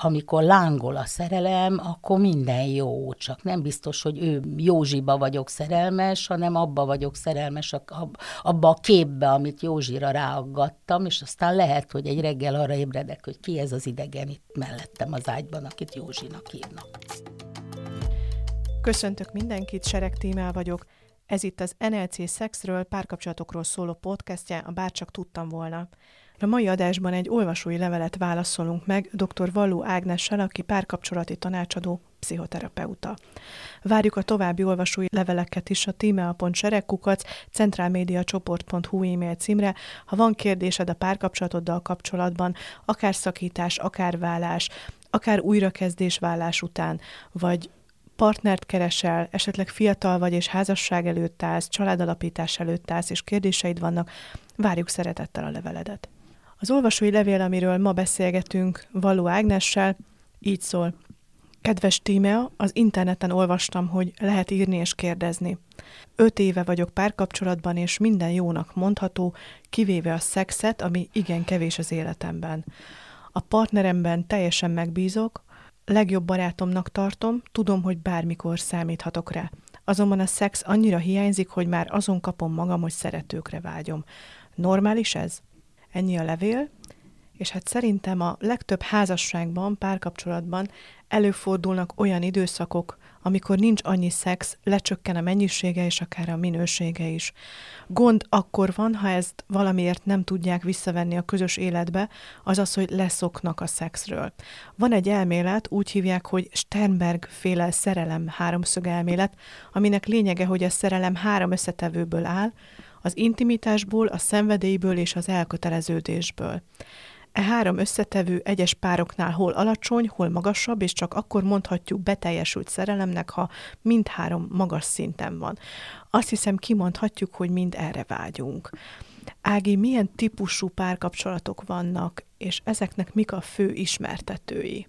amikor lángol a szerelem, akkor minden jó, csak nem biztos, hogy ő Józsiba vagyok szerelmes, hanem abba vagyok szerelmes, abba a képbe, amit Józsira ráaggattam, és aztán lehet, hogy egy reggel arra ébredek, hogy ki ez az idegen itt mellettem az ágyban, akit Józsinak hívnak. Köszöntök mindenkit, Sereg Tímál vagyok. Ez itt az NLC Szexről, párkapcsolatokról szóló podcastja, a Bárcsak tudtam volna. A mai adásban egy olvasói levelet válaszolunk meg dr. Valló Ágnessel, aki párkapcsolati tanácsadó, pszichoterapeuta. Várjuk a további olvasói leveleket is a tímea.seregkukac centrálmédiacsoport.hu e-mail címre. Ha van kérdésed a párkapcsolatoddal kapcsolatban, akár szakítás, akár vállás, akár újrakezdés vállás után, vagy partnert keresel, esetleg fiatal vagy és házasság előtt állsz, családalapítás előtt állsz, és kérdéseid vannak, várjuk szeretettel a leveledet. Az olvasói levél, amiről ma beszélgetünk Való Ágnessel, így szól. Kedves Tímea, az interneten olvastam, hogy lehet írni és kérdezni. Öt éve vagyok párkapcsolatban, és minden jónak mondható, kivéve a szexet, ami igen kevés az életemben. A partneremben teljesen megbízok, legjobb barátomnak tartom, tudom, hogy bármikor számíthatok rá. Azonban a szex annyira hiányzik, hogy már azon kapom magam, hogy szeretőkre vágyom. Normális ez? Ennyi a levél, és hát szerintem a legtöbb házasságban, párkapcsolatban előfordulnak olyan időszakok, amikor nincs annyi szex, lecsökken a mennyisége és akár a minősége is. Gond akkor van, ha ezt valamiért nem tudják visszavenni a közös életbe, az az, hogy leszoknak a szexről. Van egy elmélet, úgy hívják, hogy Sternberg féle szerelem háromszög elmélet, aminek lényege, hogy a szerelem három összetevőből áll, az intimitásból, a szenvedélyből és az elköteleződésből. E három összetevő egyes pároknál hol alacsony, hol magasabb, és csak akkor mondhatjuk beteljesült szerelemnek, ha mindhárom magas szinten van. Azt hiszem kimondhatjuk, hogy mind erre vágyunk. Ági, milyen típusú párkapcsolatok vannak, és ezeknek mik a fő ismertetői?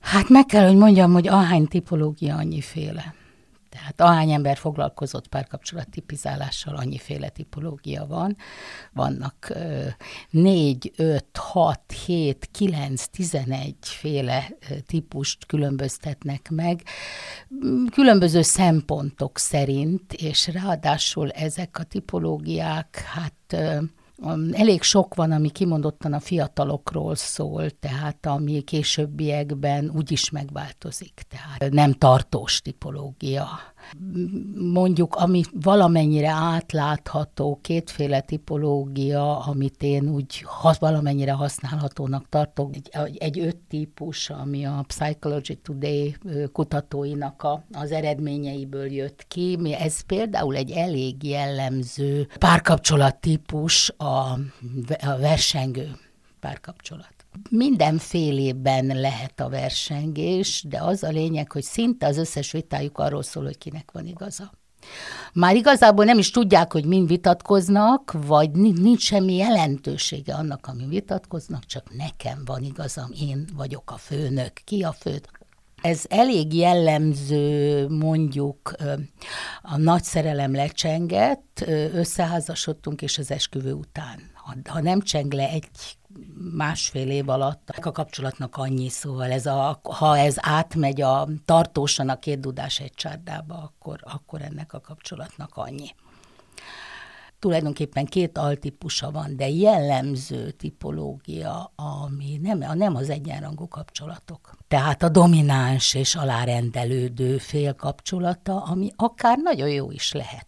Hát meg kell, hogy mondjam, hogy ahány tipológia annyiféle. Tehát ahány ember foglalkozott párkapcsolat tipizálással, annyiféle tipológia van. Vannak négy, öt, hat, hét, kilenc, tizenegy féle típust különböztetnek meg, különböző szempontok szerint, és ráadásul ezek a tipológiák, hát Elég sok van, ami kimondottan a fiatalokról szól, tehát ami későbbiekben úgyis megváltozik, tehát nem tartós tipológia. Mondjuk, ami valamennyire átlátható, kétféle tipológia, amit én úgy valamennyire használhatónak tartok, egy, egy öt típus, ami a Psychology Today kutatóinak a, az eredményeiből jött ki. Ez például egy elég jellemző párkapcsolat típus, a, a versengő párkapcsolat. Mindenfélében lehet a versengés, de az a lényeg, hogy szinte az összes vitájuk arról szól, hogy kinek van igaza. Már igazából nem is tudják, hogy mind vitatkoznak, vagy nincs semmi jelentősége annak, ami vitatkoznak, csak nekem van igazam, én vagyok a főnök. Ki a fő? Ez elég jellemző, mondjuk a nagy szerelem lecsengett, összeházasodtunk, és az esküvő után. Ha, ha nem cseng le egy másfél év alatt a kapcsolatnak annyi, szóval ez a, ha ez átmegy a tartósan a két dudás egy csárdába, akkor, akkor ennek a kapcsolatnak annyi tulajdonképpen két altípusa van, de jellemző tipológia, ami nem, nem az egyenrangú kapcsolatok. Tehát a domináns és alárendelődő fél kapcsolata, ami akár nagyon jó is lehet.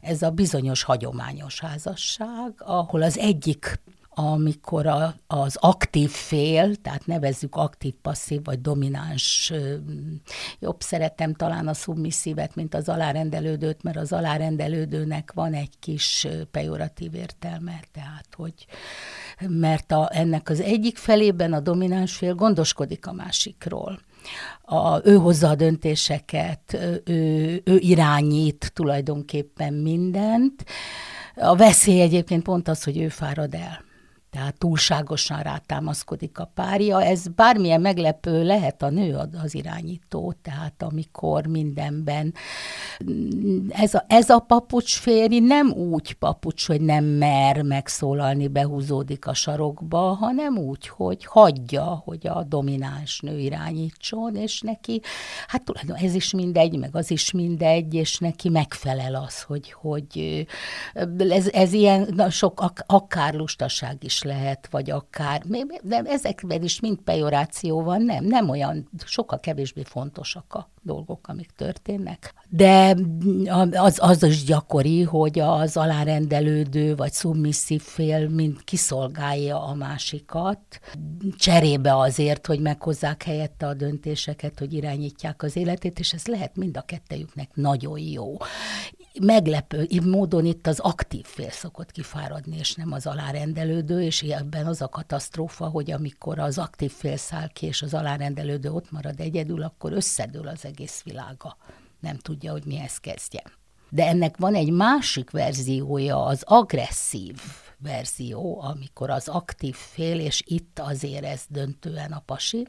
Ez a bizonyos hagyományos házasság, ahol az egyik amikor a, az aktív fél, tehát nevezzük aktív, passzív vagy domináns, jobb szeretem talán a szubmisszívet, mint az alárendelődőt, mert az alárendelődőnek van egy kis pejoratív értelme, tehát hogy mert a, ennek az egyik felében a domináns fél gondoskodik a másikról. A, ő hozza a döntéseket, ő, ő irányít tulajdonképpen mindent. A veszély egyébként pont az, hogy ő fárad el tehát túlságosan rátámaszkodik a párja. Ez bármilyen meglepő lehet a nő az irányító, tehát amikor mindenben ez a, ez a papucsféri nem úgy papucs, hogy nem mer megszólalni, behúzódik a sarokba, hanem úgy, hogy hagyja, hogy a domináns nő irányítson, és neki, hát tulajdonképpen ez is mindegy, meg az is mindegy, és neki megfelel az, hogy, hogy ez, ez ilyen na, sok ak, akár lustaság is lehet, vagy akár, de ezekben is mind pejoráció van, nem, nem olyan, sokkal kevésbé fontosak a dolgok, amik történnek. De az, az is gyakori, hogy az alárendelődő vagy szubmisszív fél mind kiszolgálja a másikat, cserébe azért, hogy meghozzák helyette a döntéseket, hogy irányítják az életét, és ez lehet mind a kettejüknek nagyon jó meglepő módon itt az aktív fél szokott kifáradni, és nem az alárendelődő, és ebben az a katasztrófa, hogy amikor az aktív fél száll ki, és az alárendelődő ott marad egyedül, akkor összedől az egész világa. Nem tudja, hogy mihez kezdjen. De ennek van egy másik verziója, az agresszív verzió, amikor az aktív fél, és itt azért ez döntően a pasi,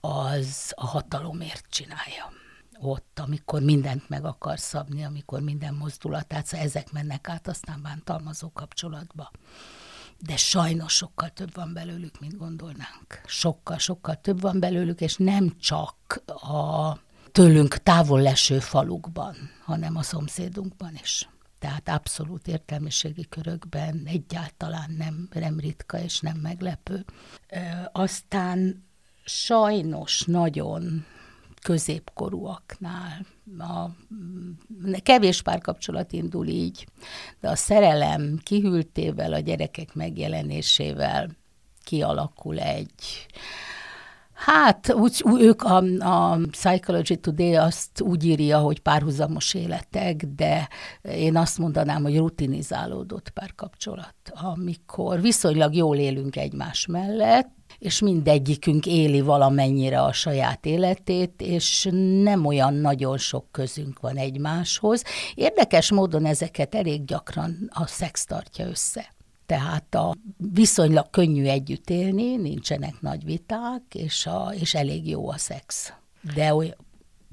az a hatalomért csinálja ott, amikor mindent meg akar szabni, amikor minden mozdulatát, szóval ezek mennek át aztán bántalmazó kapcsolatba. De sajnos sokkal több van belőlük, mint gondolnánk. Sokkal, sokkal több van belőlük, és nem csak a tőlünk távol leső falukban, hanem a szomszédunkban is. Tehát abszolút értelmiségi körökben egyáltalán nem, nem ritka és nem meglepő. E, aztán sajnos nagyon középkorúaknál. A, kevés párkapcsolat indul így, de a szerelem kihűltével, a gyerekek megjelenésével kialakul egy, Hát, úgy, ők a, a Psychology Today azt úgy írja, hogy párhuzamos életek, de én azt mondanám, hogy rutinizálódott párkapcsolat, amikor viszonylag jól élünk egymás mellett, és mindegyikünk éli valamennyire a saját életét, és nem olyan nagyon sok közünk van egymáshoz. Érdekes módon ezeket elég gyakran a szex tartja össze. Tehát a viszonylag könnyű együtt élni, nincsenek nagy viták, és, a, és elég jó a szex. De olyan,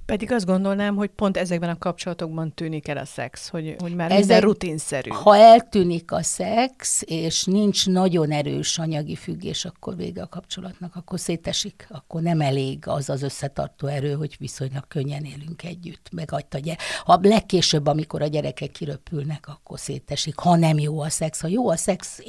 pedig azt gondolnám, hogy pont ezekben a kapcsolatokban tűnik el a szex, hogy, hogy már Ezek, minden rutinszerű. Ha eltűnik a szex, és nincs nagyon erős anyagi függés, akkor vége a kapcsolatnak, akkor szétesik, akkor nem elég az az összetartó erő, hogy viszonylag könnyen élünk együtt. Megadta, ha legkésőbb, amikor a gyerekek kiröpülnek, akkor szétesik. Ha nem jó a szex, ha jó a szex,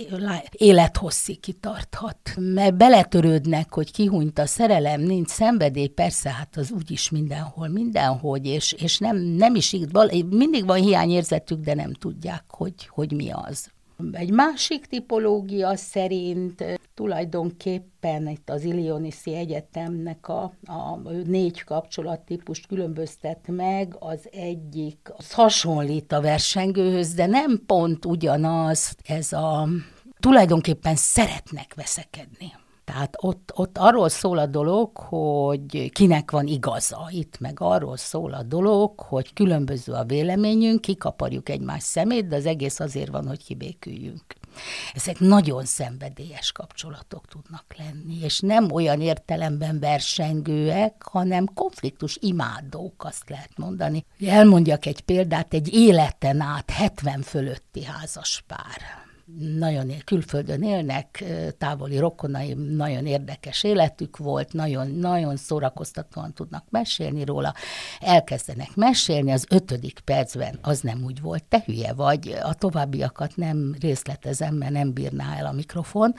élethosszig kitarthat. Mert beletörődnek, hogy kihunyt a szerelem, nincs szenvedély, persze, hát az úgyis mindenhol mindenhol, mindenhogy, és, és nem, nem is így, mindig van hiányérzetük, de nem tudják, hogy, hogy mi az. Egy másik tipológia szerint tulajdonképpen itt az Illinoisi Egyetemnek a, a négy kapcsolattípust különböztet meg, az egyik az hasonlít a versengőhöz, de nem pont ugyanaz, ez a tulajdonképpen szeretnek veszekedni tehát ott, ott arról szól a dolog, hogy kinek van igaza. Itt meg arról szól a dolog, hogy különböző a véleményünk, kikaparjuk egymás szemét, de az egész azért van, hogy kibéküljünk. Ezek nagyon szenvedélyes kapcsolatok tudnak lenni, és nem olyan értelemben versengőek, hanem konfliktus imádók, azt lehet mondani. Elmondjak egy példát, egy életen át 70 fölötti házas pár nagyon külföldön élnek, távoli rokonai, nagyon érdekes életük volt, nagyon, nagyon szórakoztatóan tudnak mesélni róla. Elkezdenek mesélni, az ötödik percben az nem úgy volt, te hülye vagy, a továbbiakat nem részletezem, mert nem bírná el a mikrofon.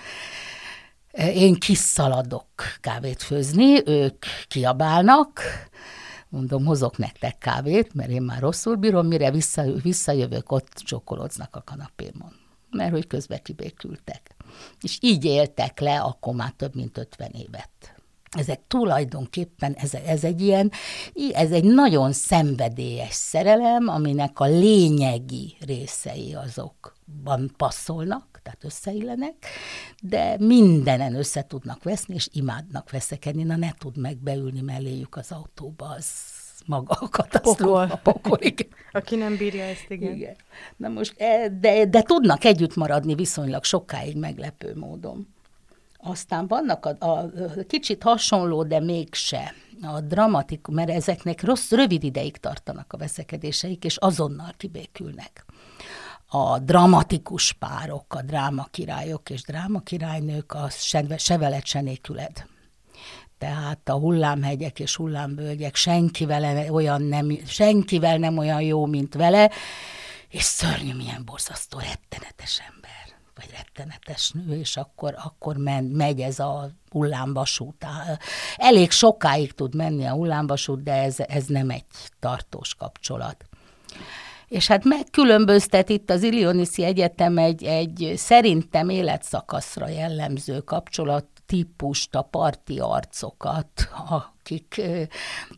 Én kiszaladok kávét főzni, ők kiabálnak, mondom, hozok nektek kávét, mert én már rosszul bírom, mire vissza, visszajövök, ott csokolódznak a kanapémon mert hogy közbe kibékültek. És így éltek le akkor már több mint 50 évet. Ezek tulajdonképpen, ez, ez egy ilyen, ez egy nagyon szenvedélyes szerelem, aminek a lényegi részei azokban passzolnak, tehát összeillenek, de mindenen össze tudnak veszni, és imádnak veszekedni. Na ne tud megbeülni melléjük az autóba, az maga a katasztrófa. Pokol. Pokol, igen. Aki nem bírja ezt, igen. igen. Na most, e, de, de tudnak együtt maradni viszonylag sokáig meglepő módon. Aztán vannak a, a kicsit hasonló, de mégse a dramatik, mert ezeknek rossz, rövid ideig tartanak a veszekedéseik, és azonnal kibékülnek. A dramatikus párok, a drámakirályok és drámakirálynők, az se, se veled, se nélküled. Tehát a hullámhegyek és hullámvölgyek senkivel, olyan nem, senkivel nem olyan jó, mint vele, és szörnyű, milyen borzasztó, rettenetes ember vagy rettenetes nő, és akkor, akkor men, megy ez a hullámvasút. Elég sokáig tud menni a hullámvasút, de ez, ez nem egy tartós kapcsolat. És hát megkülönböztet itt az Illioniszi Egyetem egy, egy szerintem életszakaszra jellemző kapcsolat típust, a parti arcokat, akik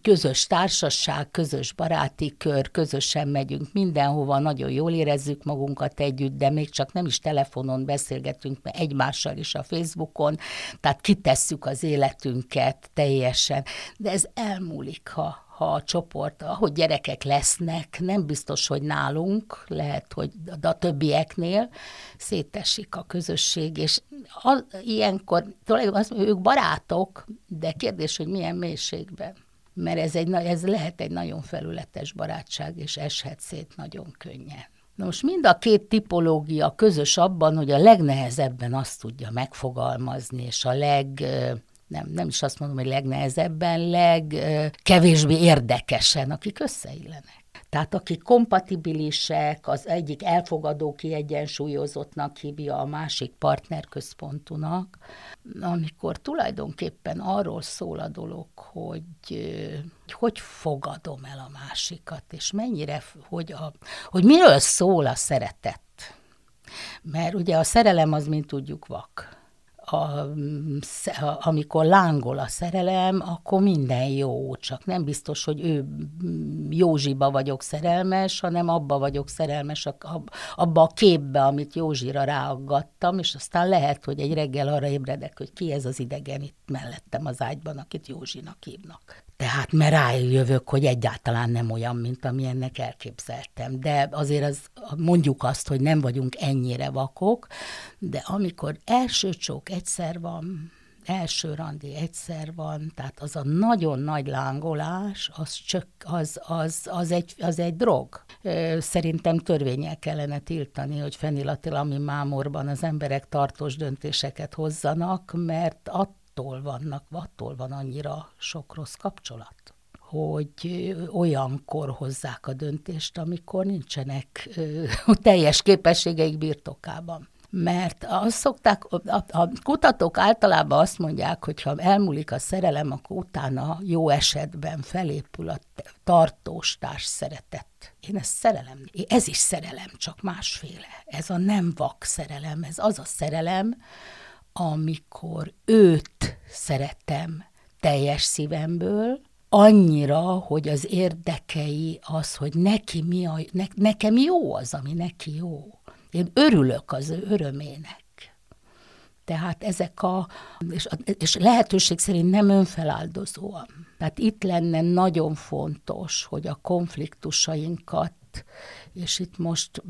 közös társaság, közös baráti kör, közösen megyünk mindenhova, nagyon jól érezzük magunkat együtt, de még csak nem is telefonon beszélgetünk, mert egymással is a Facebookon, tehát kitesszük az életünket teljesen, de ez elmúlik, ha, ha a csoport, ahogy gyerekek lesznek, nem biztos, hogy nálunk, lehet, hogy a többieknél szétesik a közösség, és az, ilyenkor tulajdonképpen ők barátok, de kérdés, hogy milyen mélységben. Mert ez, egy, ez lehet egy nagyon felületes barátság, és eshet szét nagyon könnyen. Na most mind a két tipológia közös abban, hogy a legnehezebben azt tudja megfogalmazni, és a leg nem, nem is azt mondom, hogy legnehezebben, legkevésbé érdekesen, akik összeillenek. Tehát akik kompatibilisek, az egyik elfogadó kiegyensúlyozottnak hívja a másik partnerközpontúnak, amikor tulajdonképpen arról szól a dolog, hogy hogy fogadom el a másikat, és mennyire, hogy, a, hogy miről szól a szeretet. Mert ugye a szerelem az, mint tudjuk, vak a, amikor lángol a szerelem, akkor minden jó, csak nem biztos, hogy ő Józsiba vagyok szerelmes, hanem abba vagyok szerelmes, abba a képbe, amit Józsira ráaggattam, és aztán lehet, hogy egy reggel arra ébredek, hogy ki ez az idegen itt mellettem az ágyban, akit Józsinak hívnak. Tehát mert rájövök, hogy egyáltalán nem olyan, mint amilyennek elképzeltem. De azért az, mondjuk azt, hogy nem vagyunk ennyire vakok, de amikor első csók egyszer van, első randi egyszer van, tehát az a nagyon nagy lángolás, az, csak, az, az, az, egy, az egy drog. Szerintem törvényel kellene tiltani, hogy fenilatilami mámorban az emberek tartós döntéseket hozzanak, mert att attól vannak, attól van annyira sok rossz kapcsolat hogy olyankor hozzák a döntést, amikor nincsenek ö, teljes képességeik birtokában. Mert azt szokták, a, a kutatók általában azt mondják, hogy ha elmúlik a szerelem, akkor utána jó esetben felépül a tartós társ szeretet. Én ezt szerelem, ez is szerelem, csak másféle. Ez a nem vak szerelem, ez az a szerelem, amikor őt szeretem teljes szívemből, annyira, hogy az érdekei az, hogy neki mi a, ne, nekem jó az, ami neki jó. Én örülök az ő örömének. Tehát ezek a, és, és lehetőség szerint nem önfeláldozóan. Tehát itt lenne nagyon fontos, hogy a konfliktusainkat és itt most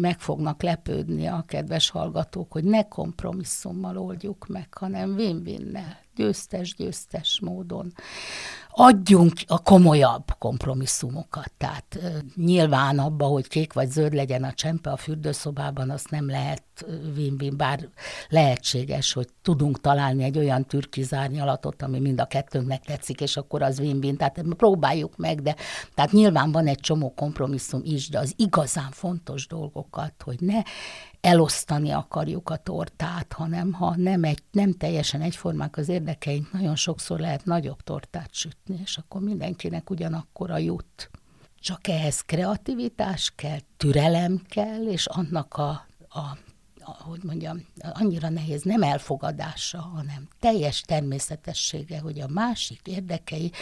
meg fognak lepődni a kedves hallgatók, hogy ne kompromisszummal oldjuk meg, hanem win-winnel, győztes-győztes módon adjunk a komolyabb kompromisszumokat. Tehát nyilván abba, hogy kék vagy zöld legyen a csempe a fürdőszobában, azt nem lehet win bár lehetséges, hogy tudunk találni egy olyan türkizárnyalatot, ami mind a kettőnknek tetszik, és akkor az win-win. Tehát próbáljuk meg, de tehát nyilván van egy csomó kompromisszum is, de az igazán fontos dolgokat, hogy ne elosztani akarjuk a tortát, hanem ha nem, egy, nem teljesen egyformák az érdekeink, nagyon sokszor lehet nagyobb tortát sütni, és akkor mindenkinek ugyanakkor a jut. Csak ehhez kreativitás kell, türelem kell, és annak a, a hogy mondjam, annyira nehéz, nem elfogadása, hanem teljes természetessége, hogy a másik érdekei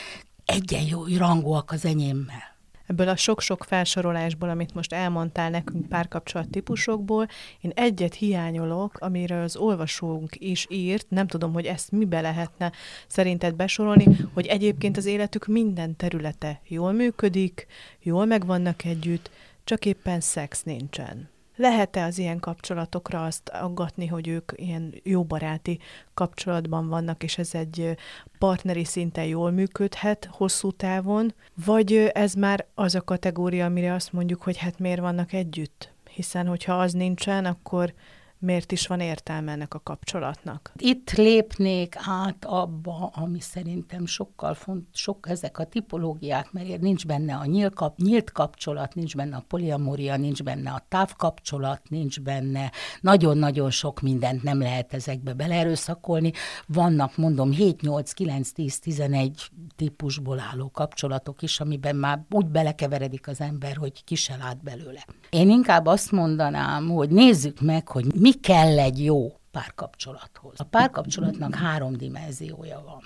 egyenjó rangúak az enyémmel. Ebből a sok-sok felsorolásból, amit most elmondtál nekünk párkapcsolat típusokból, én egyet hiányolok, amiről az olvasónk is írt, nem tudom, hogy ezt mibe lehetne szerinted besorolni, hogy egyébként az életük minden területe jól működik, jól megvannak együtt, csak éppen szex nincsen. Lehet-e az ilyen kapcsolatokra azt aggatni, hogy ők ilyen jó baráti kapcsolatban vannak, és ez egy partneri szinten jól működhet hosszú távon, vagy ez már az a kategória, amire azt mondjuk, hogy hát miért vannak együtt? Hiszen, hogyha az nincsen, akkor miért is van értelme ennek a kapcsolatnak? Itt lépnék át abba, ami szerintem sokkal font, sok ezek a tipológiák, mert nincs benne a nyílt, kap, nyílt kapcsolat, nincs benne a poliamória, nincs benne a távkapcsolat, nincs benne nagyon-nagyon sok mindent nem lehet ezekbe beleerőszakolni. Vannak, mondom, 7, 8, 9, 10, 11 típusból álló kapcsolatok is, amiben már úgy belekeveredik az ember, hogy ki se lát belőle. Én inkább azt mondanám, hogy nézzük meg, hogy mi kell egy jó párkapcsolathoz. A párkapcsolatnak három dimenziója van.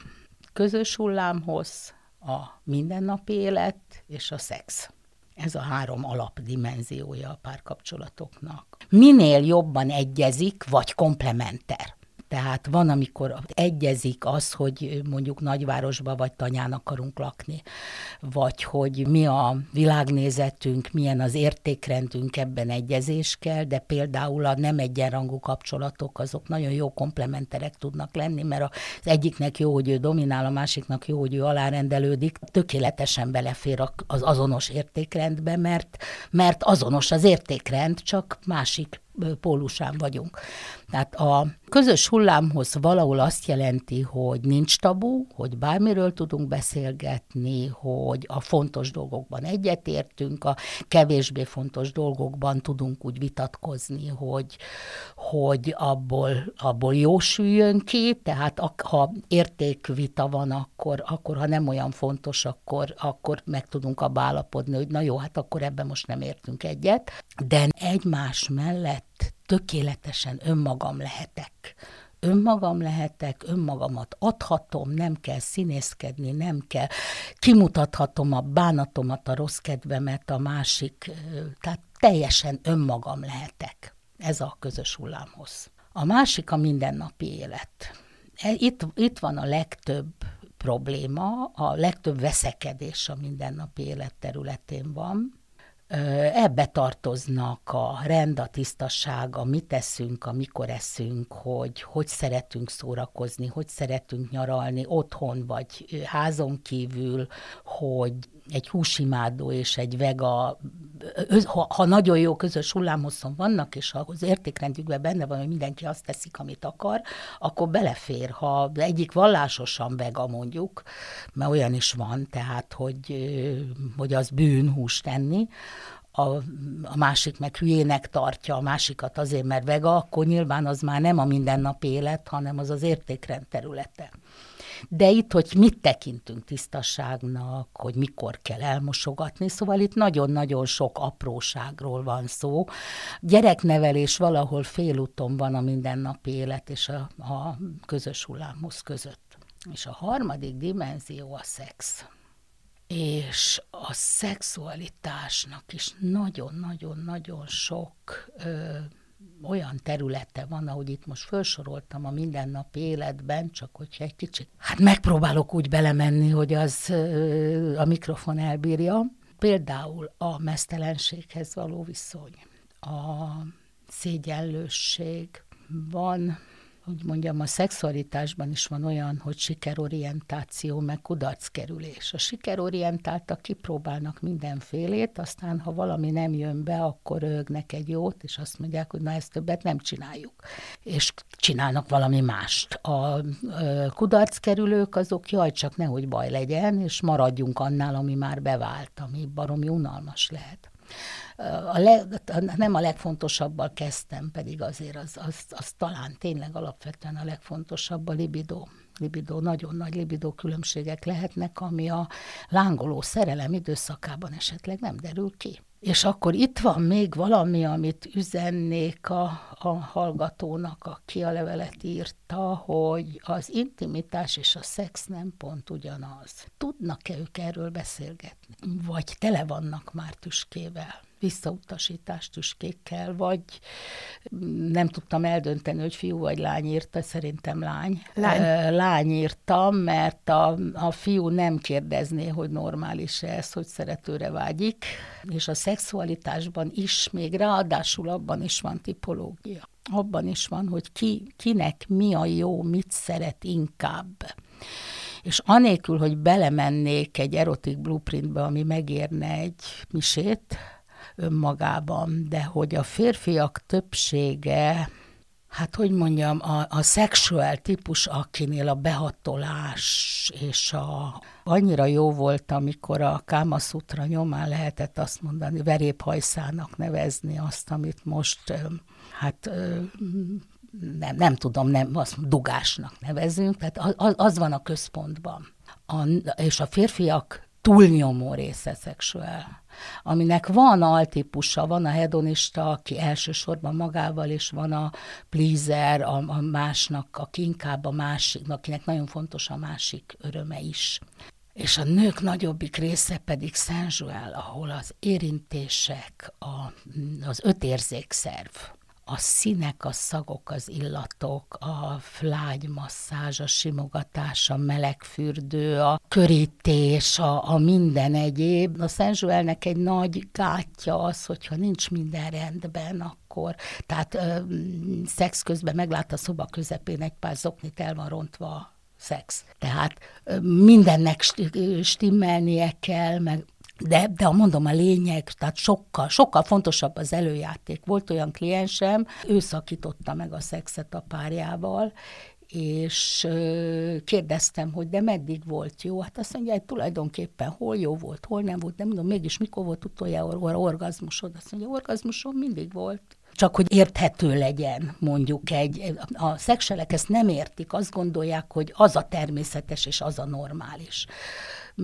Közös hullámhoz, a mindennapi élet és a szex. Ez a három alapdimenziója a párkapcsolatoknak. Minél jobban egyezik, vagy komplementer, tehát van, amikor egyezik az, hogy mondjuk nagyvárosba vagy tanyán akarunk lakni, vagy hogy mi a világnézetünk, milyen az értékrendünk, ebben egyezés kell, de például a nem egyenrangú kapcsolatok azok nagyon jó komplementerek tudnak lenni, mert az egyiknek jó, hogy ő dominál, a másiknak jó, hogy ő alárendelődik, tökéletesen belefér az azonos értékrendbe, mert, mert azonos az értékrend, csak másik pólusán vagyunk. Tehát a közös hullámhoz valahol azt jelenti, hogy nincs tabu, hogy bármiről tudunk beszélgetni, hogy a fontos dolgokban egyetértünk, a kevésbé fontos dolgokban tudunk úgy vitatkozni, hogy, hogy abból, abból jó süljön ki, tehát ha értékvita van, akkor, akkor ha nem olyan fontos, akkor, akkor meg tudunk abba állapodni, hogy na jó, hát akkor ebben most nem értünk egyet, de egymás mellett tökéletesen önmagam lehetek. Önmagam lehetek, önmagamat adhatom, nem kell színészkedni, nem kell, kimutathatom a bánatomat, a rossz kedvemet, a másik, tehát teljesen önmagam lehetek. Ez a közös hullámhoz. A másik a mindennapi élet. E, itt, itt van a legtöbb probléma, a legtöbb veszekedés a mindennapi élet területén van, Ebbe tartoznak a rend, a tisztaság, a mit eszünk, a mikor eszünk, hogy hogy szeretünk szórakozni, hogy szeretünk nyaralni otthon vagy házon kívül, hogy egy húsimádó és egy vega, ha, ha nagyon jó közös hullámhosszon vannak, és ha az értékrendjükben benne van, hogy mindenki azt teszik, amit akar, akkor belefér. Ha egyik vallásosan vega mondjuk, mert olyan is van, tehát, hogy, hogy az bűn húst tenni, a, a másik meg hülyének tartja a másikat azért, mert vega, akkor nyilván az már nem a mindennapi élet, hanem az az értékrend területe. De itt, hogy mit tekintünk tisztaságnak, hogy mikor kell elmosogatni, szóval itt nagyon-nagyon sok apróságról van szó. Gyereknevelés valahol félúton van a mindennapi élet és a, a közös hullámhoz között. És a harmadik dimenzió a szex és a szexualitásnak is nagyon-nagyon-nagyon sok ö, olyan területe van, ahogy itt most felsoroltam a mindennapi életben, csak hogyha egy kicsit, hát megpróbálok úgy belemenni, hogy az a mikrofon elbírja. Például a mesztelenséghez való viszony, a szégyenlősség, van hogy mondjam, a szexualitásban is van olyan, hogy sikerorientáció, meg kudarckerülés. A sikerorientáltak kipróbálnak mindenfélét, aztán ha valami nem jön be, akkor rögnek egy jót, és azt mondják, hogy na ezt többet nem csináljuk. És csinálnak valami mást. A kudarckerülők azok, jaj, csak nehogy baj legyen, és maradjunk annál, ami már bevált, ami baromi unalmas lehet a leg, nem a legfontosabbal kezdtem, pedig azért az, az, az talán tényleg alapvetően a legfontosabb a libidó. Libidó, nagyon nagy libidó különbségek lehetnek, ami a lángoló szerelem időszakában esetleg nem derül ki. És akkor itt van még valami, amit üzennék a, a hallgatónak, aki a levelet írta, hogy az intimitás és a szex nem pont ugyanaz. Tudnak-e ők erről beszélgetni? Vagy tele vannak már tüskével? Visszautasítást tüskékkel, vagy nem tudtam eldönteni, hogy fiú vagy lány írta, szerintem lány. Lány, lány írtam, mert a, a fiú nem kérdezné, hogy normális-e ez, hogy szeretőre vágyik, és a szexualitásban is, még ráadásul abban is van tipológia. Abban is van, hogy ki, kinek mi a jó, mit szeret inkább és anélkül, hogy belemennék egy erotik blueprintbe, ami megérne egy misét, önmagában, de hogy a férfiak többsége, hát hogy mondjam, a, a szexuál típus, akinél a behatolás és a annyira jó volt, amikor a Kámaszutra nyomán lehetett azt mondani, veréphajszának nevezni azt, amit most hát nem, nem tudom, nem, azt dugásnak nevezünk, tehát az, az van a központban. A, és a férfiak túlnyomó része szexuál aminek van altípusa, van a hedonista, aki elsősorban magával, és van a pleaser, a, a másnak, aki inkább a másik, akinek nagyon fontos a másik öröme is. És a nők nagyobbik része pedig Saint ahol az érintések, a, az öt érzékszerv, a színek, a szagok, az illatok, a flágymasszázs, a simogatás, a melegfürdő, a körítés, a, a minden egyéb. A Szent egy nagy gátja az, hogyha nincs minden rendben, akkor, tehát ö, szex közben meglát a szoba közepén egy pár zoknit el van rontva szex. Tehát mindennek stimmelnie kell, meg de, de mondom, a lényeg, tehát sokkal, sokkal fontosabb az előjáték. Volt olyan kliensem, ő szakította meg a szexet a párjával, és kérdeztem, hogy de meddig volt jó? Hát azt mondja, hogy tulajdonképpen hol jó volt, hol nem volt, nem mondom, mégis mikor volt utoljára orgazmusod? Azt mondja, orgazmusom mindig volt csak hogy érthető legyen, mondjuk egy, a szexelek ezt nem értik, azt gondolják, hogy az a természetes és az a normális.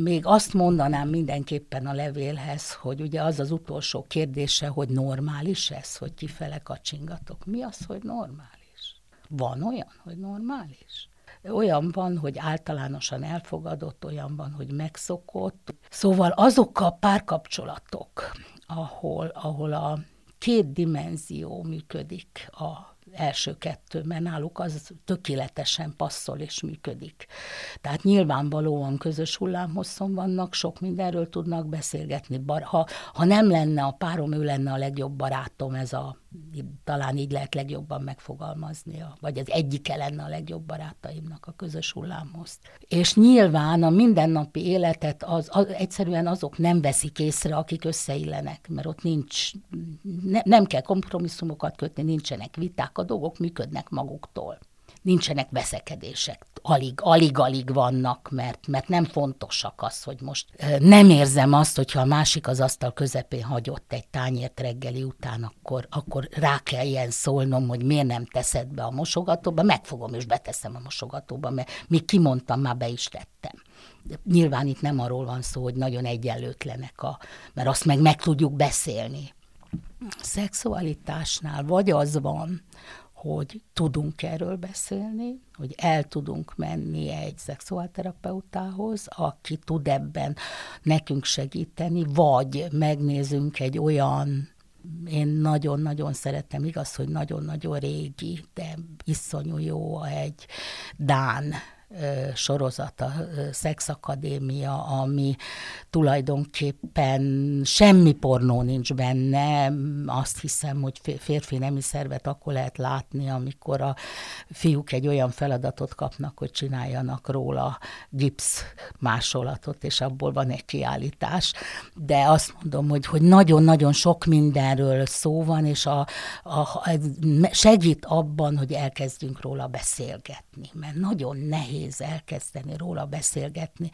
Még azt mondanám mindenképpen a levélhez, hogy ugye az az utolsó kérdése, hogy normális ez, hogy kifele kacsingatok. Mi az, hogy normális? Van olyan, hogy normális? Olyan van, hogy általánosan elfogadott, olyan van, hogy megszokott. Szóval azok a párkapcsolatok, ahol, ahol a két dimenzió működik a első kettő, mert náluk az tökéletesen passzol és működik. Tehát nyilvánvalóan közös hullámhosszon vannak, sok mindenről tudnak beszélgetni. Ha, ha nem lenne a párom, ő lenne a legjobb barátom, ez a talán így lehet legjobban megfogalmazni, vagy az egyike lenne a legjobb barátaimnak a közös hullámhoz. És nyilván a mindennapi életet az, az, egyszerűen azok nem veszik észre, akik összeillenek, mert ott nincs, ne, nem kell kompromisszumokat kötni, nincsenek viták, a dolgok működnek maguktól nincsenek veszekedések, alig, alig, alig vannak, mert, mert nem fontosak az, hogy most nem érzem azt, hogyha a másik az asztal közepén hagyott egy tányért reggeli után, akkor, akkor rá kell ilyen szólnom, hogy miért nem teszed be a mosogatóba, megfogom és beteszem a mosogatóba, mert még kimondtam, már be is tettem. Nyilván itt nem arról van szó, hogy nagyon egyenlőtlenek, a, mert azt meg meg tudjuk beszélni. Szexualitásnál vagy az van, hogy tudunk erről beszélni, hogy el tudunk menni egy szexuálterapeutához, aki tud ebben nekünk segíteni, vagy megnézünk egy olyan én nagyon-nagyon szeretem, igaz, hogy nagyon-nagyon régi, de iszonyú jó egy Dán sorozat, a Szexakadémia, ami tulajdonképpen semmi pornó nincs benne. Azt hiszem, hogy férfi nemi szervet akkor lehet látni, amikor a fiúk egy olyan feladatot kapnak, hogy csináljanak róla gipsz másolatot, és abból van egy kiállítás. De azt mondom, hogy, hogy nagyon-nagyon sok mindenről szó van, és a, a, segít abban, hogy elkezdjünk róla beszélgetni, mert nagyon nehéz nehéz elkezdeni róla beszélgetni.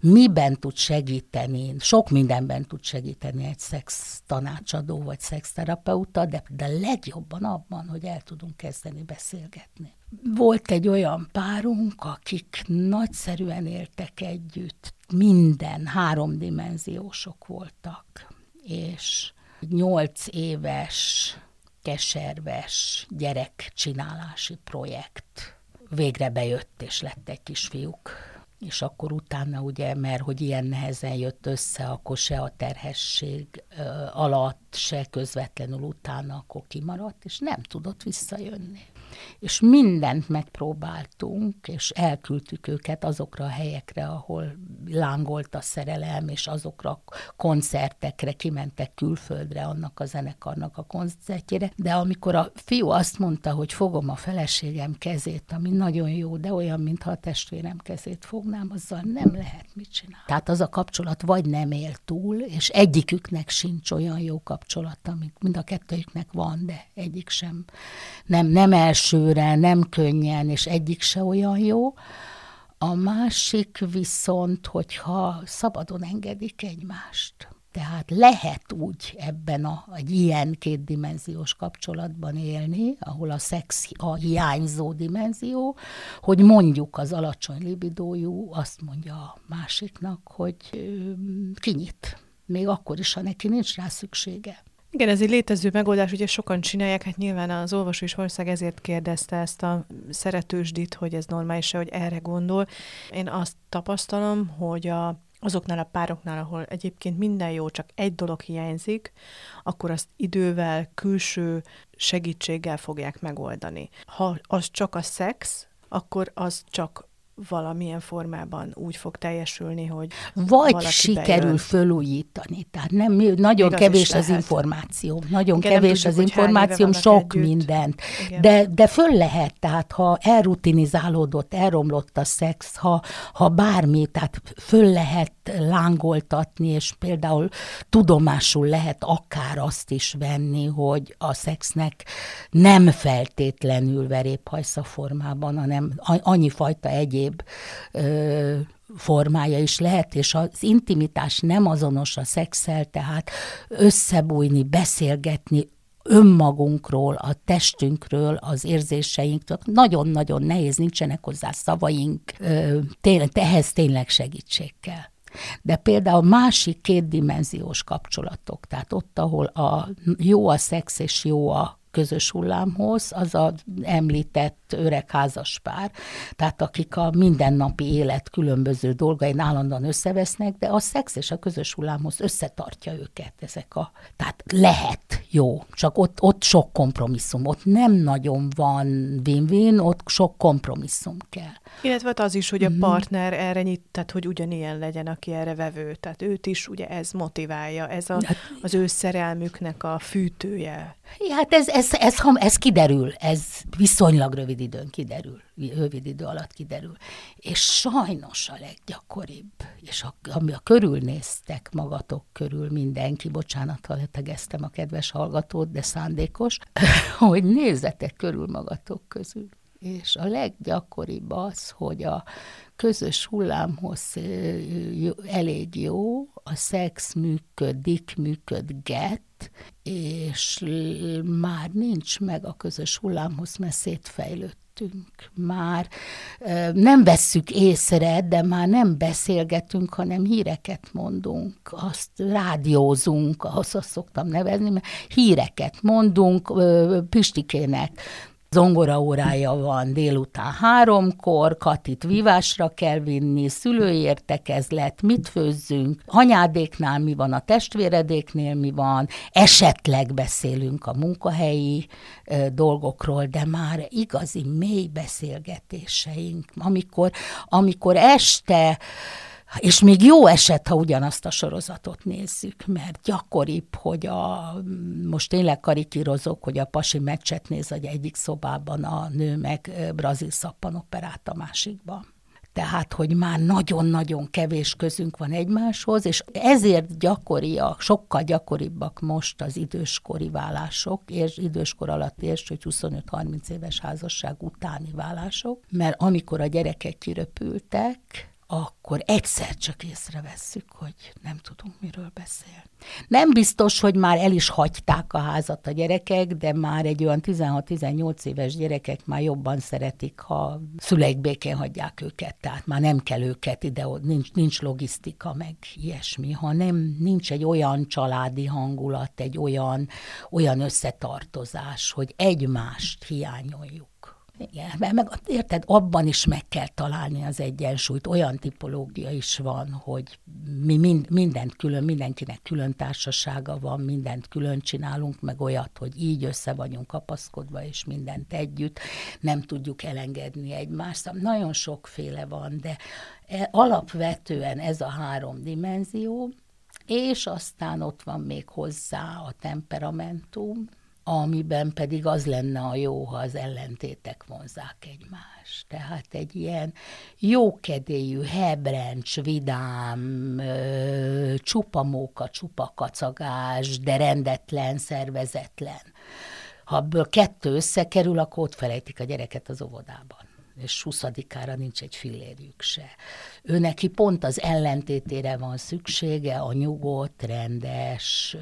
Miben tud segíteni? Sok mindenben tud segíteni egy szex tanácsadó vagy szexterapeuta, de, de legjobban abban, hogy el tudunk kezdeni beszélgetni. Volt egy olyan párunk, akik nagyszerűen éltek együtt, minden háromdimenziósok voltak, és nyolc éves keserves gyerekcsinálási projekt végre bejött, és lett egy kisfiúk. És akkor utána ugye, mert hogy ilyen nehezen jött össze, akkor se a terhesség alatt, se közvetlenül utána, akkor kimaradt, és nem tudott visszajönni és mindent megpróbáltunk, és elküldtük őket azokra a helyekre, ahol lángolt a szerelem, és azokra a koncertekre kimentek külföldre annak a zenekarnak a koncertjére, de amikor a fiú azt mondta, hogy fogom a feleségem kezét, ami nagyon jó, de olyan, mintha a testvérem kezét fognám, azzal nem lehet mit csinálni. Tehát az a kapcsolat vagy nem él túl, és egyiküknek sincs olyan jó kapcsolat, amit mind a kettőjüknek van, de egyik sem nem, nem els elsőre nem könnyen, és egyik se olyan jó. A másik viszont, hogyha szabadon engedik egymást. Tehát lehet úgy ebben a, egy ilyen kétdimenziós kapcsolatban élni, ahol a szex a hiányzó dimenzió, hogy mondjuk az alacsony libidójú azt mondja a másiknak, hogy kinyit. Még akkor is, ha neki nincs rá szüksége. Igen, ez egy létező megoldás, ugye sokan csinálják, hát nyilván az olvasó is ország ezért kérdezte ezt a szeretősdit, hogy ez normális-e, hogy erre gondol. Én azt tapasztalom, hogy a, azoknál a pároknál, ahol egyébként minden jó, csak egy dolog hiányzik, akkor azt idővel, külső segítséggel fogják megoldani. Ha az csak a szex, akkor az csak valamilyen formában úgy fog teljesülni, hogy Vagy sikerül bejön. fölújítani. Tehát nem, nagyon Igaz kevés az információ. Nagyon Igen, kevés tudjuk, az információ, sok együtt. mindent. De, de föl lehet, tehát ha elrutinizálódott, elromlott a szex, ha, ha bármi, tehát föl lehet lángoltatni, és például tudomásul lehet akár azt is venni, hogy a szexnek nem feltétlenül veréphajsza formában, hanem annyi fajta egyéb ö, formája is lehet, és az intimitás nem azonos a szexel, tehát összebújni, beszélgetni, önmagunkról, a testünkről, az érzéseinkről. Nagyon-nagyon nehéz, nincsenek hozzá szavaink, tényleg, ehhez tényleg segítség kell. De például másik kétdimenziós kapcsolatok, tehát ott, ahol a jó a szex és jó a közös hullámhoz, az a említett öreg házaspár, tehát akik a mindennapi élet különböző dolgain állandóan összevesznek, de a szex és a közös hullámhoz összetartja őket ezek a... Tehát lehet jó, csak ott, ott sok kompromisszum, ott nem nagyon van win-win, ott sok kompromisszum kell. Illetve az is, hogy a mhm. partner erre nyit, tehát hogy ugyanilyen legyen, aki erre vevő, tehát őt is ugye ez motiválja, ez a, hát- az ő szerelmüknek a fűtője. Hát ez, ez, ez, ez, ez kiderül, ez viszonylag rövid időn kiderül, rövid idő alatt kiderül. És sajnos a leggyakoribb, és a, ami a körülnéztek magatok körül mindenki, bocsánat, ha letegeztem a kedves hallgatót, de szándékos, hogy nézzetek körül magatok közül. És a leggyakoribb az, hogy a közös hullámhoz elég jó, a szex működik, működget, és már nincs meg a közös hullámhoz, mert szétfejlődtünk. Már nem vesszük észre, de már nem beszélgetünk, hanem híreket mondunk, azt rádiózunk, ahhoz azt szoktam nevezni, mert híreket mondunk Pistikének zongora órája van délután háromkor, Katit vívásra kell vinni, szülői értekezlet, mit főzzünk, anyádéknál mi van, a testvéredéknél mi van, esetleg beszélünk a munkahelyi ö, dolgokról, de már igazi mély beszélgetéseink, amikor, amikor este és még jó eset, ha ugyanazt a sorozatot nézzük, mert gyakoribb, hogy a, most tényleg karikírozok, hogy a pasi meccset néz egy egyik szobában, a nő meg brazil szappanoperát a másikban. Tehát hogy már nagyon-nagyon kevés közünk van egymáshoz, és ezért gyakoriak, sokkal gyakoribbak most az időskori válások, és időskor alatt és, hogy 25-30 éves házasság utáni válások, mert amikor a gyerekek kiröpültek, akkor egyszer csak észrevesszük, hogy nem tudunk miről beszélni. Nem biztos, hogy már el is hagyták a házat a gyerekek, de már egy olyan 16-18 éves gyerekek már jobban szeretik, ha szüleik békén hagyják őket, tehát már nem kell őket ide, nincs, nincs logisztika, meg ilyesmi, hanem nincs egy olyan családi hangulat, egy olyan, olyan összetartozás, hogy egymást hiányoljuk. Igen, mert meg, érted, abban is meg kell találni az egyensúlyt. Olyan tipológia is van, hogy mi mind, mindent külön, mindenkinek külön társasága van, mindent külön csinálunk, meg olyat, hogy így össze vagyunk kapaszkodva, és mindent együtt, nem tudjuk elengedni egymást. Szóval nagyon sokféle van, de e, alapvetően ez a három dimenzió, és aztán ott van még hozzá a temperamentum, amiben pedig az lenne a jó, ha az ellentétek vonzák egymást. Tehát egy ilyen jókedélyű, hebrencs, vidám, csupa móka, csupa kacagás, de rendetlen, szervezetlen. Ha ebből kettő összekerül, akkor ott felejtik a gyereket az óvodában és 20-ára nincs egy fillérjük se. Ő neki pont az ellentétére van szüksége, a nyugodt, rendes,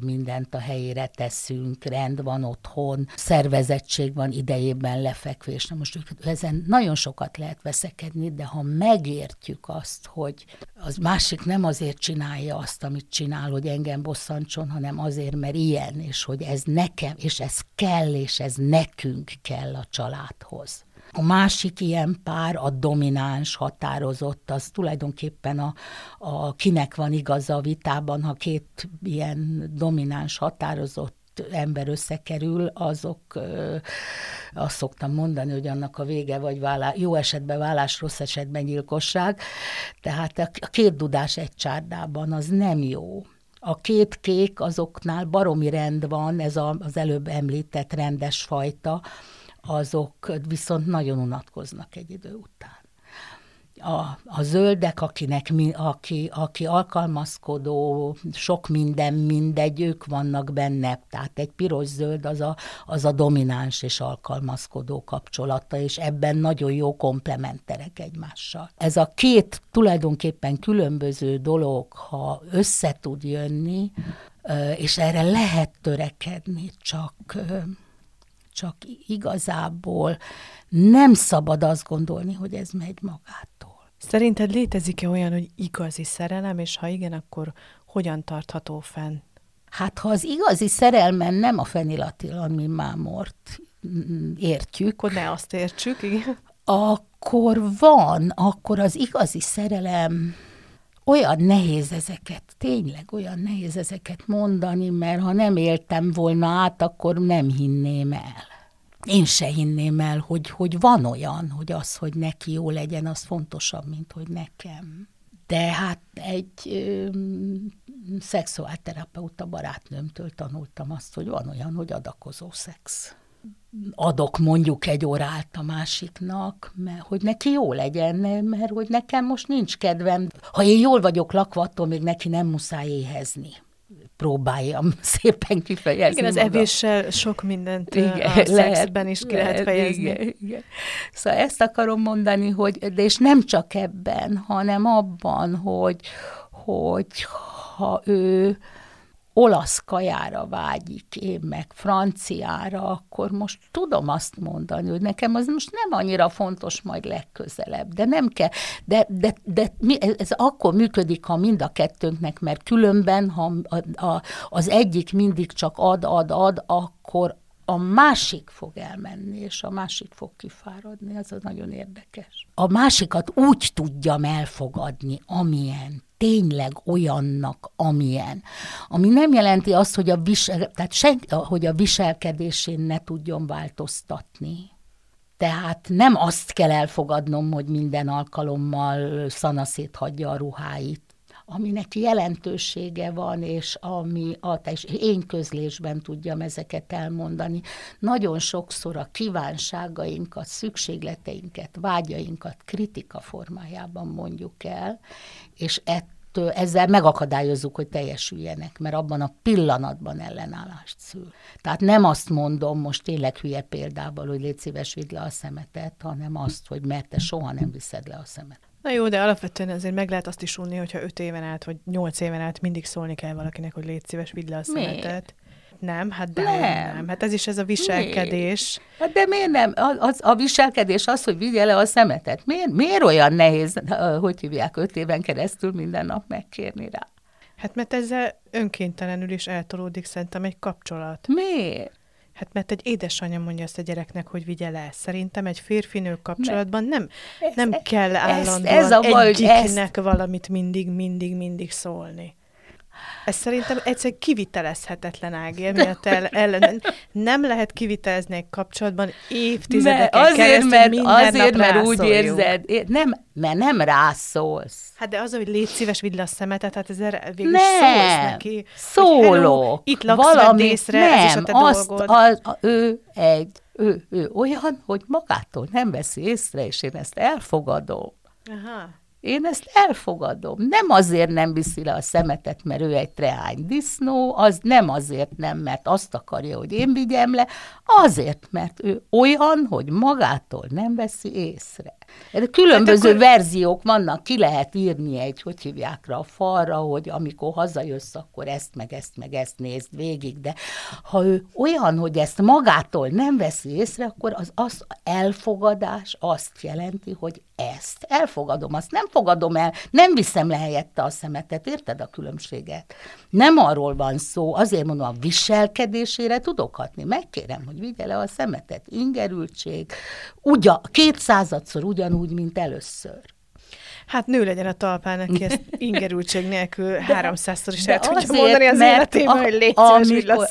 mindent a helyére teszünk, rend van otthon, szervezettség van idejében lefekvés. Na most ezen nagyon sokat lehet veszekedni, de ha megértjük azt, hogy az másik nem azért csinálja azt, amit csinál, hogy engem bosszantson, hanem azért, mert ilyen, és hogy ez nekem, és ez kell, és ez nekünk kell a családhoz a másik ilyen pár, a domináns, határozott, az tulajdonképpen a, a kinek van igaza a vitában, ha két ilyen domináns, határozott ember összekerül, azok azt szoktam mondani, hogy annak a vége vagy vállás, jó esetben vállás, rossz esetben gyilkosság. Tehát a két dudás egy csárdában az nem jó. A két kék azoknál baromi rend van, ez a, az előbb említett rendes fajta, azok viszont nagyon unatkoznak egy idő után. A, a zöldek, akinek, aki, aki alkalmazkodó, sok minden, mindegy, ők vannak benne. Tehát egy piros-zöld az a, az a domináns és alkalmazkodó kapcsolata, és ebben nagyon jó komplementerek egymással. Ez a két tulajdonképpen különböző dolog, ha össze tud jönni, és erre lehet törekedni, csak csak igazából nem szabad azt gondolni, hogy ez megy magától. Szerinted létezik-e olyan, hogy igazi szerelem, és ha igen, akkor hogyan tartható fenn? Hát ha az igazi szerelmen nem a fenilatilalmi mámort értjük. Akkor ne azt értsük, igen. Akkor van, akkor az igazi szerelem olyan nehéz ezeket, tényleg olyan nehéz ezeket mondani, mert ha nem éltem volna át, akkor nem hinném el. Én se hinném el, hogy, hogy van olyan, hogy az, hogy neki jó legyen, az fontosabb, mint hogy nekem. De hát egy ö, szexuálterapeuta barátnőmtől tanultam azt, hogy van olyan, hogy adakozó szex adok mondjuk egy órát a másiknak, mert hogy neki jó legyen, mert hogy nekem most nincs kedvem. Ha én jól vagyok lakva, attól még neki nem muszáj éhezni próbáljam szépen kifejezni. Igen, az maga. evéssel sok mindent igen, a szexben is ki lehet, lehet fejezni. Igen, igen. Szóval ezt akarom mondani, hogy, de és nem csak ebben, hanem abban, hogy, hogy ha ő olasz kajára vágyik, én meg franciára, akkor most tudom azt mondani, hogy nekem az most nem annyira fontos majd legközelebb, de nem kell, de, de, de ez akkor működik, ha mind a kettőnknek, mert különben, ha a, a, az egyik mindig csak ad, ad, ad, akkor a másik fog elmenni, és a másik fog kifáradni, ez az nagyon érdekes. A másikat úgy tudjam elfogadni, amilyen, tényleg olyannak, amilyen. Ami nem jelenti azt, hogy a, visel, tehát sen, hogy a viselkedésén ne tudjon változtatni. Tehát nem azt kell elfogadnom, hogy minden alkalommal szanaszét hagyja a ruháit, aminek jelentősége van, és ami a és én közlésben tudjam ezeket elmondani. Nagyon sokszor a kívánságainkat, szükségleteinket, vágyainkat kritika formájában mondjuk el, és ettől, ezzel megakadályozzuk, hogy teljesüljenek, mert abban a pillanatban ellenállást szül. Tehát nem azt mondom, most tényleg hülye példával, hogy légy szíves, vidd le a szemetet, hanem azt, hogy mert te soha nem viszed le a szemet Na jó, de alapvetően azért meg lehet azt is unni, hogyha öt éven át, vagy nyolc éven át mindig szólni kell valakinek, hogy légy szíves, vidd le a szemetet. Nem, hát de nem. nem. Hát ez is ez a viselkedés. Miért? Hát de miért nem? A, az, a viselkedés az, hogy vigye le a szemetet. Miért, miért olyan nehéz, hogy hívják öt éven keresztül minden nap megkérni rá? Hát mert ezzel önkéntelenül is eltolódik szerintem egy kapcsolat. Miért? Hát mert egy édesanyja mondja azt a gyereknek, hogy vigye le. Szerintem egy férfinő kapcsolatban nem, nem ez, kell állandóan ez, ez a baj, egyiknek ezt... valamit mindig, mindig, mindig szólni. Ez szerintem egyszer kivitelezhetetlen Ági, miatt el, ellen, nem lehet kivitelezni egy kapcsolatban évtizedeken mert azért, keresztül mert, Azért, mert úgy érzed, nem, mert nem rászólsz. Hát de az, hogy légy szíves, vidd le a szemetet, hát ezzel végül nem, szólsz neki. Szólok. Itt laksz, valami, észre, nem, ez is a te azt, dolgod. A, ő egy, ő, ő olyan, hogy magától nem veszi észre, és én ezt elfogadom. Aha. Én ezt elfogadom. Nem azért nem viszi le a szemetet, mert ő egy trehány disznó, az nem azért nem, mert azt akarja, hogy én vigyem le, azért, mert ő olyan, hogy magától nem veszi észre. Különböző hát akkor... verziók vannak, ki lehet írni egy, hogy hívják rá a falra, hogy amikor hazajössz, akkor ezt, meg ezt, meg ezt nézd végig, de ha ő olyan, hogy ezt magától nem veszi észre, akkor az, az elfogadás azt jelenti, hogy ezt elfogadom, azt nem fogadom el, nem viszem le helyette a szemetet, érted a különbséget? Nem arról van szó, azért mondom, a viselkedésére tudok hatni, megkérem, hogy vigye le a szemetet, ingerültség, ugyan, kétszázadszor ugyanúgy, mint először. Hát nő legyen a talpán, aki ezt ingerültség nélkül háromszázszor is el tudja mondani az életében, hogy légy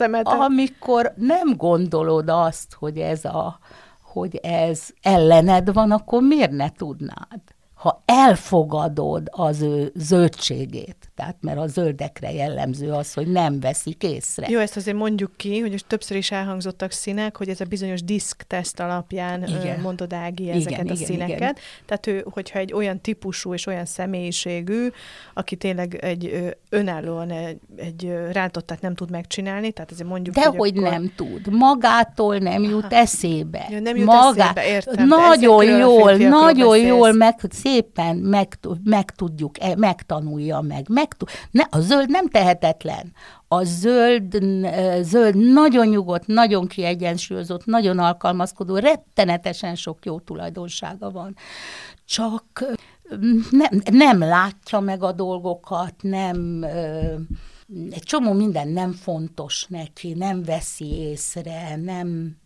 amikor. Amikor nem gondolod azt, hogy ez a hogy ez ellened van, akkor miért ne tudnád? Ha elfogadod az ő zöldségét, tehát mert a zöldekre jellemző az, hogy nem veszik észre. Jó, ezt azért mondjuk ki, hogy most többször is elhangzottak színek, hogy ez a bizonyos diszk-teszt alapján igen. mondod Ági ezeket igen, a igen, színeket. Igen. Tehát ő, hogyha egy olyan típusú és olyan személyiségű, aki tényleg egy önállóan egy, egy rántottát nem tud megcsinálni, tehát azért mondjuk, De hogy, hogy akkor... nem tud. Magától nem jut Aha. eszébe. Ja, nem jut Magá... eszébe, értem. Nagyon jól, nagyon beszélsz. jól, meg, szépen meg, meg tudjuk, e, megtanulja meg, meg ne, a zöld nem tehetetlen. A zöld, zöld nagyon nyugodt, nagyon kiegyensúlyozott, nagyon alkalmazkodó, rettenetesen sok jó tulajdonsága van. Csak nem, nem látja meg a dolgokat, nem egy csomó minden nem fontos neki, nem veszi észre, nem,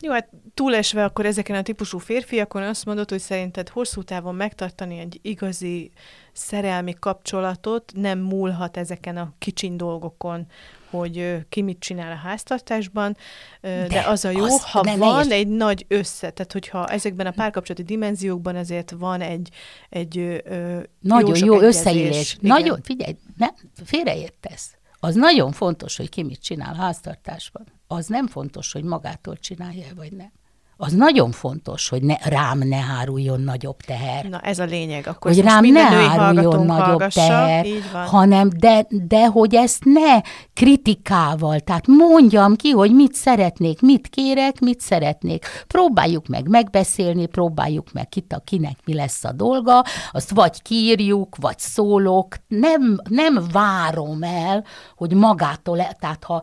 jó, hát túlesve akkor ezeken a típusú férfiakon azt mondod, hogy szerinted hosszú távon megtartani egy igazi szerelmi kapcsolatot nem múlhat ezeken a kicsiny dolgokon, hogy ki mit csinál a háztartásban, de, de az a jó, az, ha ne, van ne egy nagy össze, tehát hogyha ezekben a párkapcsolati dimenziókban azért van egy, egy ö, Nagyon jó, jó összeillés. Nagyon, figyelj, ne, félreértesz. Az nagyon fontos, hogy ki mit csinál háztartásban az nem fontos, hogy magától csinálja vagy nem. Az nagyon fontos, hogy ne, rám ne háruljon nagyobb teher. Na ez a lényeg. Akkor hogy rám ne háruljon nagyobb teher, hanem de, de hogy ezt ne kritikával, tehát mondjam ki, hogy mit szeretnék, mit kérek, mit szeretnék. Próbáljuk meg megbeszélni, próbáljuk meg kit a kinek mi lesz a dolga, azt vagy kírjuk, vagy szólok, nem, nem várom el, hogy magától, tehát ha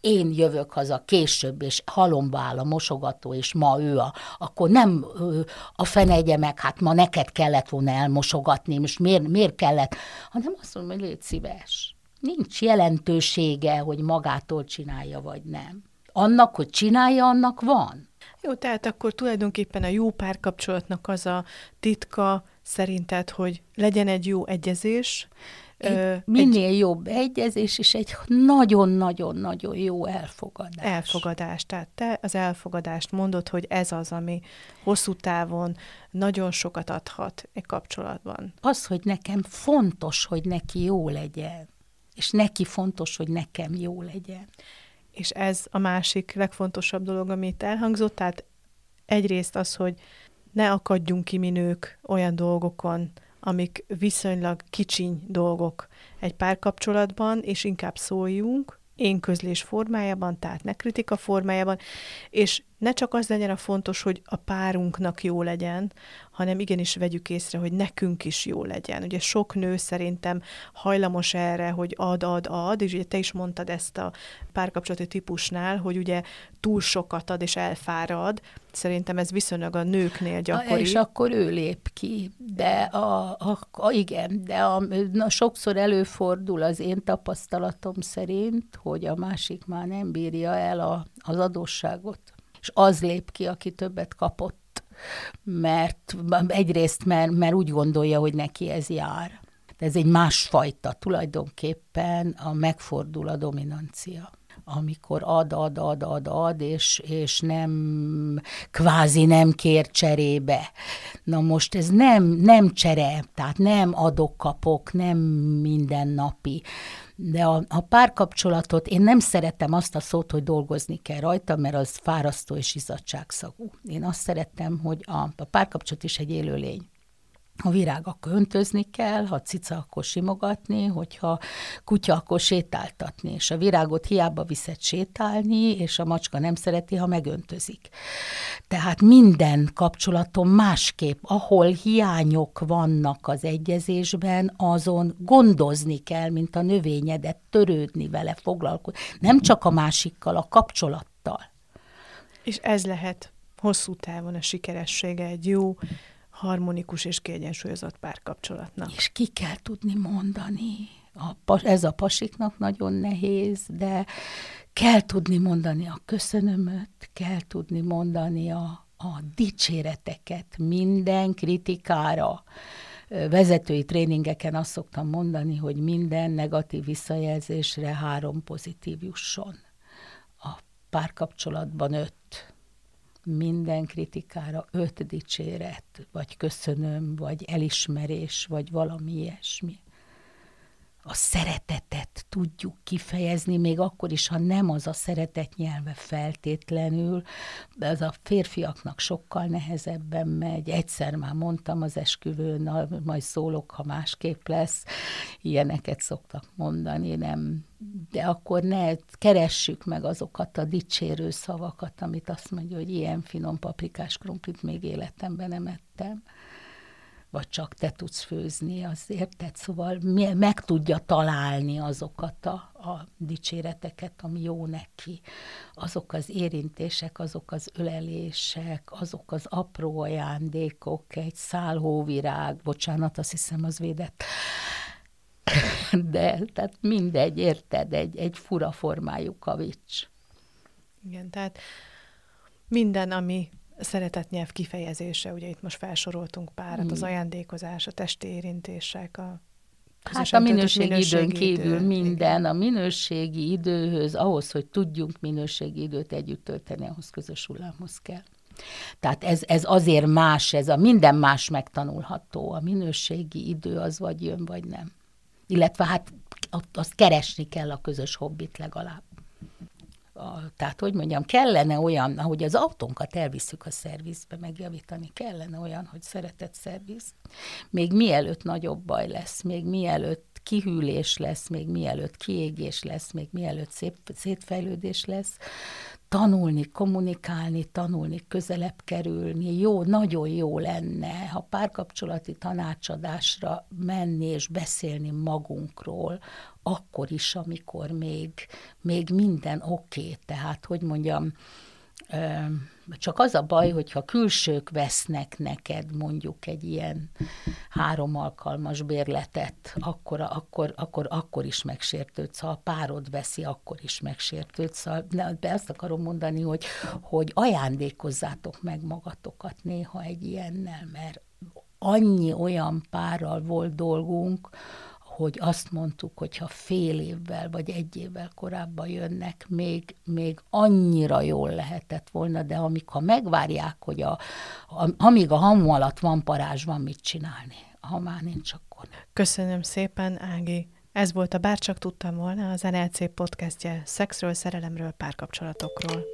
én jövök haza később, és halomba áll a mosogató, és ma ő a, akkor nem a fenegye meg, hát ma neked kellett volna elmosogatni, most miért, miért kellett, hanem azt mondom, hogy légy szíves. Nincs jelentősége, hogy magától csinálja, vagy nem. Annak, hogy csinálja, annak van. Jó, tehát akkor tulajdonképpen a jó párkapcsolatnak az a titka szerinted, hogy legyen egy jó egyezés, egy minél egy, jobb egyezés, és egy nagyon-nagyon-nagyon jó elfogadás. Elfogadás. Tehát te az elfogadást mondod, hogy ez az, ami hosszú távon nagyon sokat adhat egy kapcsolatban. Az, hogy nekem fontos, hogy neki jó legyen, és neki fontos, hogy nekem jó legyen. És ez a másik legfontosabb dolog, amit elhangzott, tehát egyrészt az, hogy ne akadjunk ki mi nők olyan dolgokon, amik viszonylag kicsiny dolgok egy párkapcsolatban, és inkább szóljunk, én közlés formájában, tehát ne kritika formájában, és ne csak az legyen a fontos, hogy a párunknak jó legyen, hanem igenis vegyük észre, hogy nekünk is jó legyen. Ugye sok nő szerintem hajlamos erre, hogy ad, ad, ad, és ugye te is mondtad ezt a párkapcsolati típusnál, hogy ugye túl sokat ad és elfárad. Szerintem ez viszonylag a nőknél gyakori. És akkor ő lép ki. De a, a, a igen, de a, na, sokszor előfordul az én tapasztalatom szerint, hogy a másik már nem bírja el a, az adósságot és az lép ki, aki többet kapott, mert egyrészt, mert, mert úgy gondolja, hogy neki ez jár. De ez egy másfajta, tulajdonképpen a megfordul a dominancia amikor ad, ad, ad, ad, ad, és, és nem, kvázi nem kér cserébe. Na most ez nem, nem csere, tehát nem adok-kapok, nem mindennapi. De a, a párkapcsolatot, én nem szeretem azt a szót, hogy dolgozni kell rajta, mert az fárasztó és izzadságszagú. Én azt szerettem, hogy a, a párkapcsolat is egy élőlény. Ha virág, akkor öntözni kell, ha cica, akkor simogatni, hogyha kutya, akkor sétáltatni. És a virágot hiába viszed sétálni, és a macska nem szereti, ha megöntözik. Tehát minden kapcsolaton másképp, ahol hiányok vannak az egyezésben, azon gondozni kell, mint a növényedet, törődni vele, foglalkozni. Nem csak a másikkal, a kapcsolattal. És ez lehet hosszú távon a sikeressége egy jó harmonikus és kiegyensúlyozott párkapcsolatnak. És ki kell tudni mondani. A, ez a pasiknak nagyon nehéz, de kell tudni mondani a köszönömöt, kell tudni mondani a, a dicséreteket minden kritikára. Vezetői tréningeken azt szoktam mondani, hogy minden negatív visszajelzésre három pozitív jusson. A párkapcsolatban öt minden kritikára öt dicséret, vagy köszönöm, vagy elismerés, vagy valami ilyesmi. A szeretetet tudjuk kifejezni, még akkor is, ha nem az a szeretet nyelve feltétlenül, az a férfiaknak sokkal nehezebben megy. Egyszer már mondtam az esküvőn, majd szólok, ha másképp lesz. Ilyeneket szoktak mondani, nem de akkor ne keressük meg azokat a dicsérő szavakat, amit azt mondja, hogy ilyen finom paprikás krumplit még életemben nem ettem vagy csak te tudsz főzni, az érted? Szóval meg tudja találni azokat a, a dicséreteket, ami jó neki. Azok az érintések, azok az ölelések, azok az apró ajándékok, egy szál hóvirág, bocsánat, azt hiszem az védett de tehát mindegy, érted, egy, egy fura formájú kavics. Igen, tehát minden, ami szeretetnyelv kifejezése, ugye itt most felsoroltunk párat, mm. az ajándékozás, a testi érintések, a Hát a minőségi, minőségi időn kívül idő, minden, a minőségi időhöz, ahhoz, hogy tudjunk minőségi időt együtt tölteni, ahhoz közös hullámhoz kell. Tehát ez, ez azért más, ez a minden más megtanulható. A minőségi idő az vagy jön, vagy nem illetve hát azt keresni kell a közös hobbit legalább. Tehát, hogy mondjam, kellene olyan, ahogy az autónkat elviszük a szervizbe, megjavítani, kellene olyan, hogy szeretett szerviz. Még mielőtt nagyobb baj lesz, még mielőtt kihűlés lesz, még mielőtt kiégés lesz, még mielőtt szép, szétfejlődés lesz, tanulni, kommunikálni, tanulni, közelebb kerülni, jó, nagyon jó lenne, ha párkapcsolati tanácsadásra menni és beszélni magunkról, akkor is, amikor még, még minden oké, okay. tehát, hogy mondjam, csak az a baj, hogyha külsők vesznek neked mondjuk egy ilyen három alkalmas bérletet, akkor, akkor, akkor, akkor is megsértődsz. Ha a párod veszi, akkor is megsértődsz. De azt akarom mondani, hogy, hogy ajándékozzátok meg magatokat néha egy ilyennel, mert annyi olyan párral volt dolgunk, hogy azt mondtuk, hogy ha fél évvel vagy egy évvel korábban jönnek, még, még annyira jól lehetett volna, de amíg ha megvárják, hogy a, a, amíg a hamu alatt van parázs, van mit csinálni. Ha már nincs, akkor Köszönöm szépen, Ági. Ez volt a Bárcsak tudtam volna, az NLC podcastje szexről, szerelemről, párkapcsolatokról.